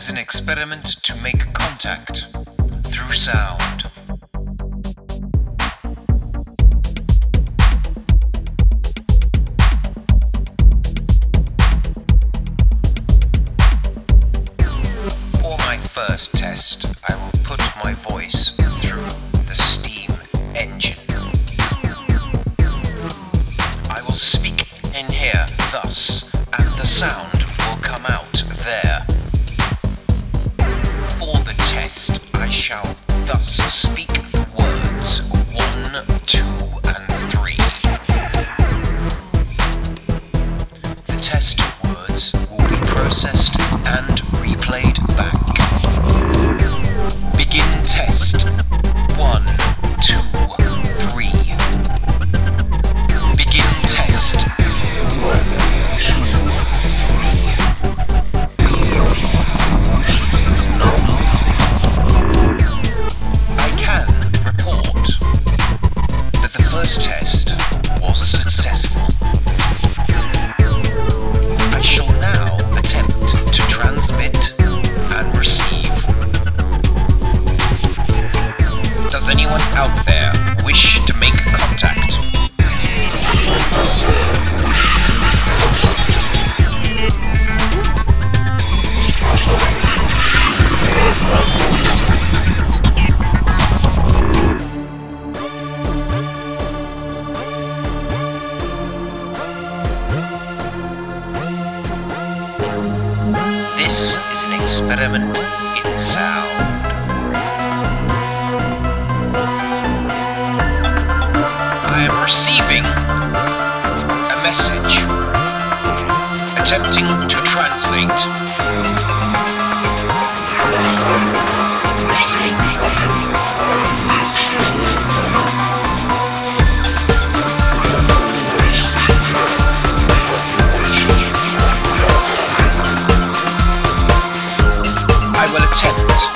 is an experiment to make contact through sound. For my first test, I will put my voice through the steam engine. I will speak in here thus, and the sound speak words one, two, and three. The test words will be processed and replayed back. Begin test. Out there wish to make contact? This is an experiment in sound. Attempting to translate. I will attempt